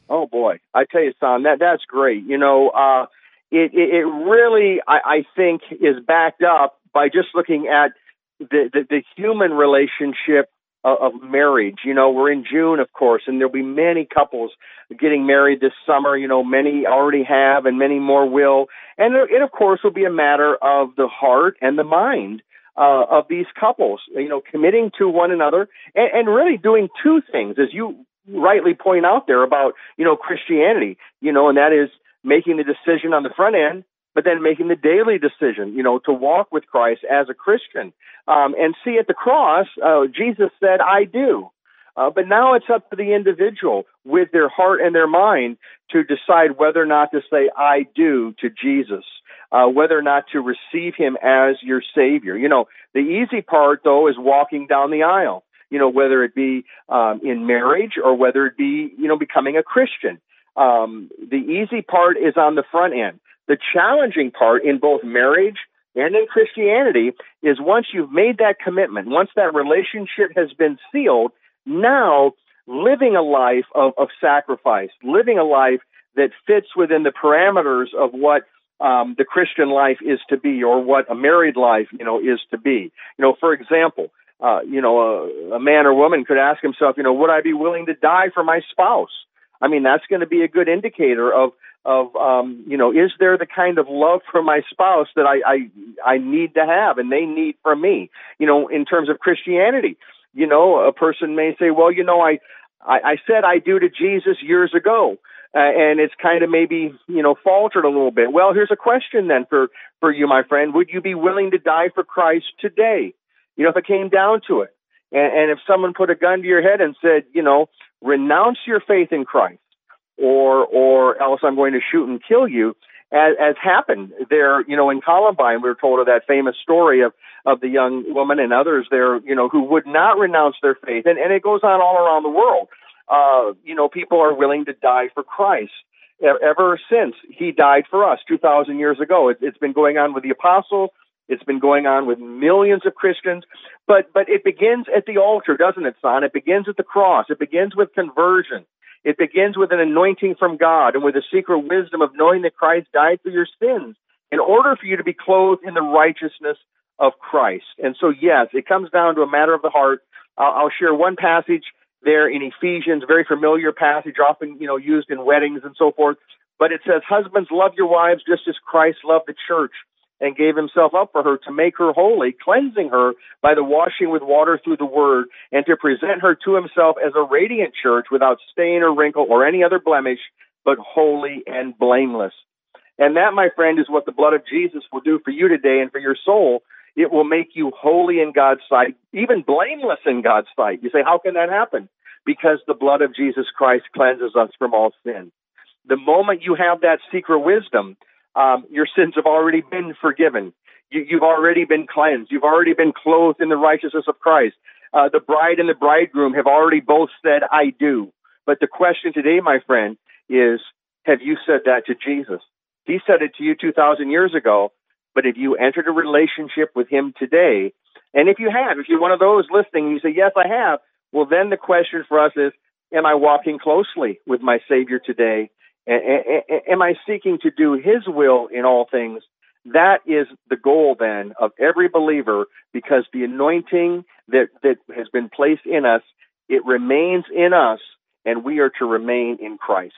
C: Oh boy, I tell you, son, that that's great. You know, uh, it, it, really I, I think is backed up by just looking at the, the, the human relationship of, marriage. You know, we're in June, of course, and there'll be many couples getting married this summer. You know, many already have, and many more will. And it, of course, will be a matter of the heart and the mind uh, of these couples. You know, committing to one another and, and really doing two things, as you rightly point out there about you know Christianity. You know, and that is making the decision on the front end but then making the daily decision, you know, to walk with Christ as a Christian. Um, and see, at the cross, uh, Jesus said, I do. Uh, but now it's up to the individual with their heart and their mind to decide whether or not to say, I do to Jesus, uh, whether or not to receive him as your Savior. You know, the easy part, though, is walking down the aisle, you know, whether it be um, in marriage or whether it be, you know, becoming a Christian. Um, the easy part is on the front end. The challenging part in both marriage and in Christianity is once you've made that commitment, once that relationship has been sealed, now living a life of, of sacrifice, living a life that fits within the parameters of what um, the Christian life is to be, or what a married life, you know, is to be. You know, for example, uh, you know, a, a man or woman could ask himself, you know, would I be willing to die for my spouse? I mean, that's going to be a good indicator of of um, you know, is there the kind of love for my spouse that I, I I need to have and they need from me? You know, in terms of Christianity, you know, a person may say, well, you know, I I, I said I do to Jesus years ago. Uh, and it's kind of maybe you know faltered a little bit. Well, here's a question then for for you, my friend: Would you be willing to die for Christ today? You know, if it came down to it, and, and if someone put a gun to your head and said, you know, renounce your faith in Christ, or or else I'm going to shoot and kill you, as, as happened there. You know, in Columbine, we were told of that famous story of of the young woman and others there, you know, who would not renounce their faith, and and it goes on all around the world. Uh, you know, people are willing to die for Christ. Ever since he died for us 2,000 years ago, it, it's been going on with the apostles. It's been going on with millions of Christians, but but it begins at the altar, doesn't it, son? It begins at the cross. It begins with conversion. It begins with an anointing from God and with the secret wisdom of knowing that Christ died for your sins in order for you to be clothed in the righteousness of Christ. And so, yes, it comes down to a matter of the heart. I'll, I'll share one passage there in Ephesians, very familiar passage, often you know used in weddings and so forth. But it says, "Husbands, love your wives just as Christ loved the church and gave himself up for her to make her holy, cleansing her by the washing with water through the word, and to present her to himself as a radiant church without stain or wrinkle or any other blemish, but holy and blameless. And that, my friend, is what the blood of Jesus will do for you today and for your soul. It will make you holy in God's sight, even blameless in God's sight. You say, how can that happen? Because the blood of Jesus Christ cleanses us from all sin. The moment you have that secret wisdom, um, your sins have already been forgiven. You, you've already been cleansed. You've already been clothed in the righteousness of Christ. Uh, the bride and the bridegroom have already both said, I do. But the question today, my friend, is have you said that to Jesus? He said it to you 2,000 years ago, but have you entered a relationship with him today? And if you have, if you're one of those listening and you say, Yes, I have, well, then the question for us is, Am I walking closely with my Savior today? Am I seeking to do His will in all things? That is the goal then of every believer because the anointing that, that has been placed in us, it remains in us and we are to remain in Christ.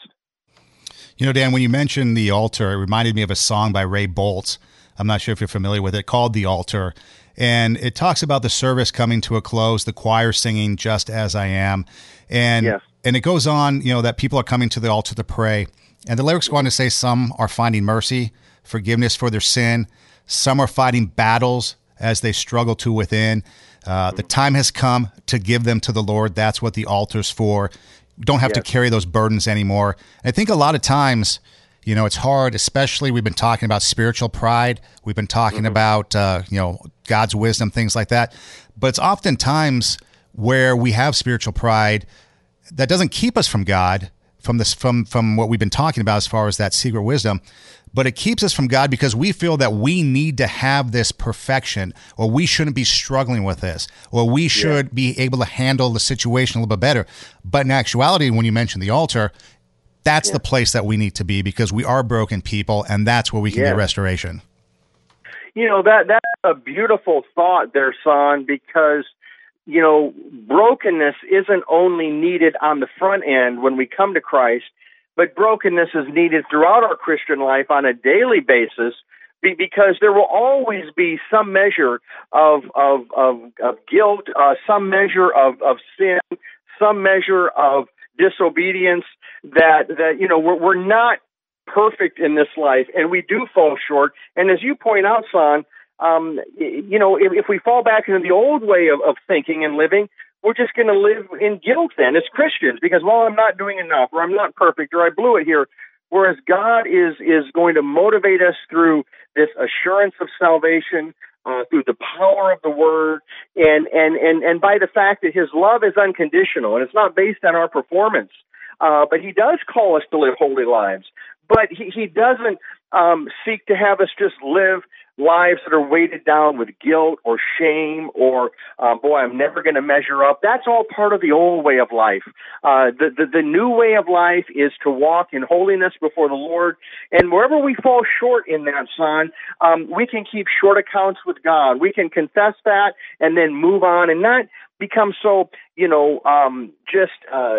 B: You know, Dan, when you mentioned the altar, it reminded me of a song by Ray Boltz. I'm not sure if you're familiar with it, called The Altar. And it talks about the service coming to a close, the choir singing Just As I Am. And yes and it goes on, you know, that people are coming to the altar to pray. And the lyrics go on to say some are finding mercy, forgiveness for their sin. Some are fighting battles as they struggle to within. Uh, the time has come to give them to the Lord. That's what the altar's for. You don't have yes. to carry those burdens anymore. And I think a lot of times, you know, it's hard, especially we've been talking about spiritual pride. We've been talking mm-hmm. about, uh, you know, God's wisdom, things like that. But it's oftentimes where we have spiritual pride that doesn't keep us from God, from this from from what we've been talking about as far as that secret wisdom, but it keeps us from God because we feel that we need to have this perfection, or we shouldn't be struggling with this, or we should yeah. be able to handle the situation a little bit better. But in actuality, when you mention the altar, that's yeah. the place that we need to be because we are broken people, and that's where we can yeah. get restoration.
C: You know that that's a beautiful thought there, son, because you know, brokenness isn't only needed on the front end when we come to Christ, but brokenness is needed throughout our Christian life on a daily basis because there will always be some measure of of of, of guilt, uh, some measure of of sin, some measure of disobedience that that you know we're, we're not perfect in this life and we do fall short. And as you point out son um, you know if, if we fall back into the old way of, of thinking and living we're just going to live in guilt then as christians because well i'm not doing enough or i'm not perfect or i blew it here whereas god is is going to motivate us through this assurance of salvation uh, through the power of the word and, and, and, and by the fact that his love is unconditional and it's not based on our performance. Uh, but he does call us to live holy lives. But he, he doesn't um, seek to have us just live lives that are weighted down with guilt or shame or um, boy i'm never going to measure up. That's all part of the old way of life. Uh, the, the, the new way of life is to walk in holiness before the lord. And wherever we fall short in that son um, we can keep short accounts with god. We can confess that and then move on and not become so you know um, just uh,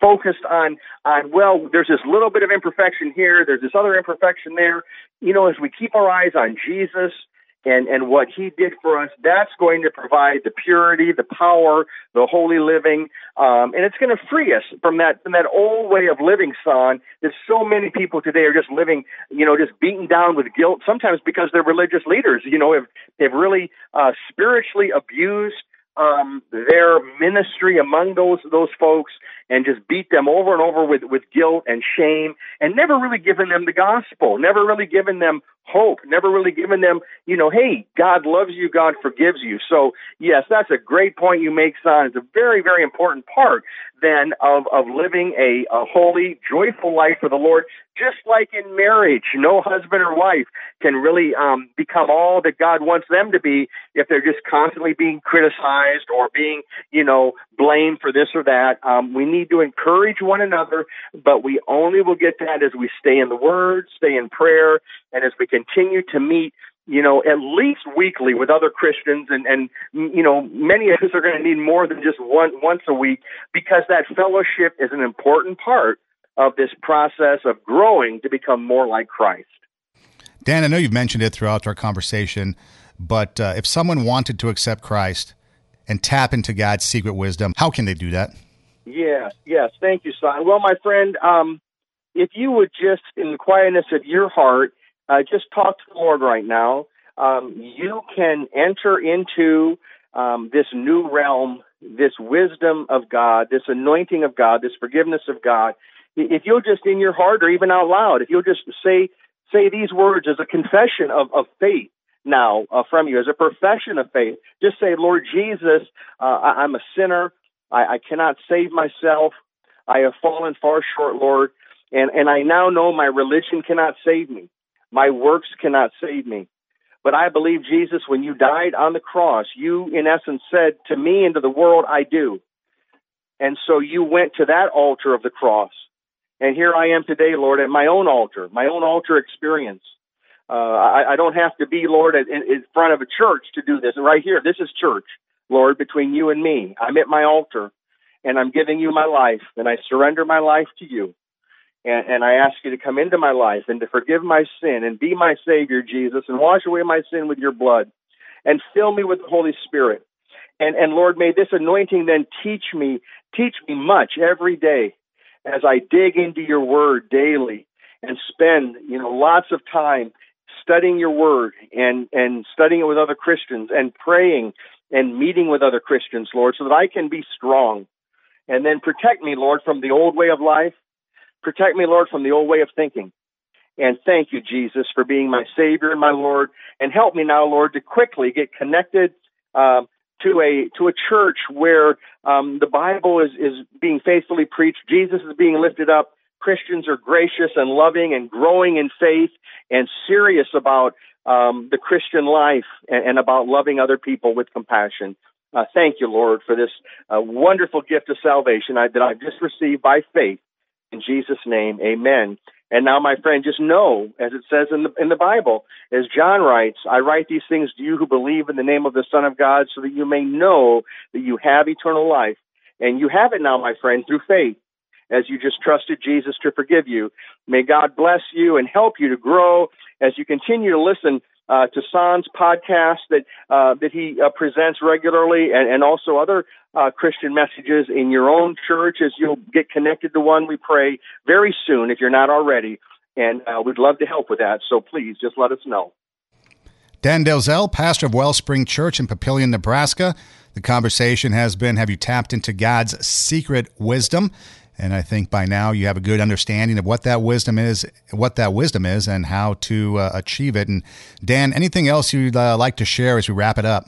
C: focused on on well there's this little bit of imperfection here there's this other imperfection there. You know as we keep our eyes on jesus and and what he did for us that's going to provide the purity the power the holy living um, and it's going to free us from that from that old way of living son that so many people today are just living you know just beaten down with guilt sometimes because their religious leaders you know have have really uh, spiritually abused um, their ministry among those those folks and just beat them over and over with with guilt and shame and never really given them the gospel never really given them hope never really given them you know hey god loves you god forgives you. So yes that's a great point you make son. It's a very very important part then of of living a, a holy joyful life for the lord just like in marriage. No husband or wife can really um become all that god wants them to be if they're just constantly being criticized or being you know blamed for this or that. Um we need to encourage one another, but we only will get that as we stay in the Word, stay in prayer, and as we continue to meet you know, at least weekly with other Christians, and and you know, many of us are going to need more than just one once a week because that fellowship is an important part of this process of growing to become more like Christ.
B: Dan, I know you've mentioned it throughout our conversation, but uh, if someone wanted to accept Christ and tap into God's secret wisdom, how can they do that?
C: Yes, yes. Thank you, son. Well, my friend, um, if you would just, in the quietness of your heart, uh, just talk to the Lord right now, um, you can enter into um, this new realm, this wisdom of God, this anointing of God, this forgiveness of God. If you'll just in your heart or even out loud, if you'll just say say these words as a confession of, of faith now uh, from you, as a profession of faith, just say, Lord Jesus, uh, I, I'm a sinner. I, I cannot save myself. I have fallen far short, Lord, and, and I now know my religion cannot save me. My works cannot save me. But I believe, Jesus, when you died on the cross, you, in essence, said to me and to the world, I do. And so you went to that altar of the cross. And here I am today, Lord, at my own altar, my own altar experience. Uh, I, I don't have to be, Lord, in, in front of a church to do this. Right here, this is church. Lord, between you and me. I'm at my altar and I'm giving you my life and I surrender my life to you. And, and, I ask you to come into my life and to forgive my sin and be my Savior, Jesus, and wash away my sin with your blood and fill me with the Holy Spirit. And, and Lord, may this anointing then teach me, teach me much every day as I dig into your word daily and spend, you know, lots of time studying your word and, and studying it with other Christians and praying and meeting with other Christians, Lord, so that I can be strong. And then protect me, Lord, from the old way of life. Protect me, Lord, from the old way of thinking. And thank you, Jesus, for being my Savior and my Lord. And help me now, Lord, to quickly get connected um, to a to a church where um, the Bible is is being faithfully preached. Jesus is being lifted up. Christians are gracious and loving and growing in faith and serious about um, the Christian life and, and, about loving other people with compassion. Uh, thank you, Lord, for this uh, wonderful gift of salvation I, that I've just received by faith. In Jesus' name, amen. And now, my friend, just know, as it says in the in the Bible, as John writes, I write these things to you who believe in the name of the Son of God, so that you may know that you have eternal life. And you have it now, my friend, through faith, as you just trusted Jesus to forgive you. May God bless you and help you to grow as you continue to listen uh, to San's podcast that uh, that he uh, presents regularly, and, and also other uh, Christian messages in your own church as you'll get connected to one. We pray very soon if you're not already, and uh, we'd love to help with that. So please just let us know.
B: Dan Delzell, pastor of Wellspring Church in Papillion, Nebraska. The conversation has been Have you tapped into God's secret wisdom? And I think by now you have a good understanding of what that wisdom is, what that wisdom is, and how to uh, achieve it. And Dan, anything else you'd uh, like to share as we wrap it up?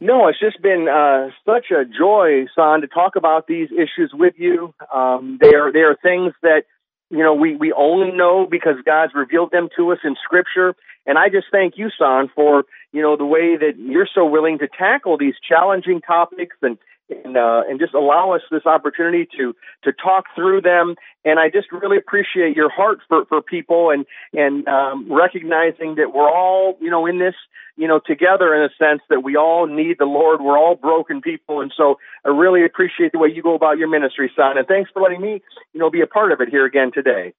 C: No, it's just been uh, such a joy, Son, to talk about these issues with you. Um, they are they are things that you know we we only know because God's revealed them to us in Scripture. And I just thank you, Son, for you know the way that you're so willing to tackle these challenging topics and and uh, and just allow us this opportunity to to talk through them. And I just really appreciate your heart for for people and and um, recognizing that we're all you know in this you know together in a sense that we all need the Lord. We're all broken people, and so I really appreciate the way you go about your ministry, son. And thanks for letting me you know be a part of it here again today.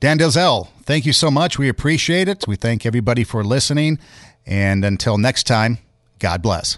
B: Dan Delzell, thank you so much. We appreciate it. We thank everybody for listening. And until next time, God bless.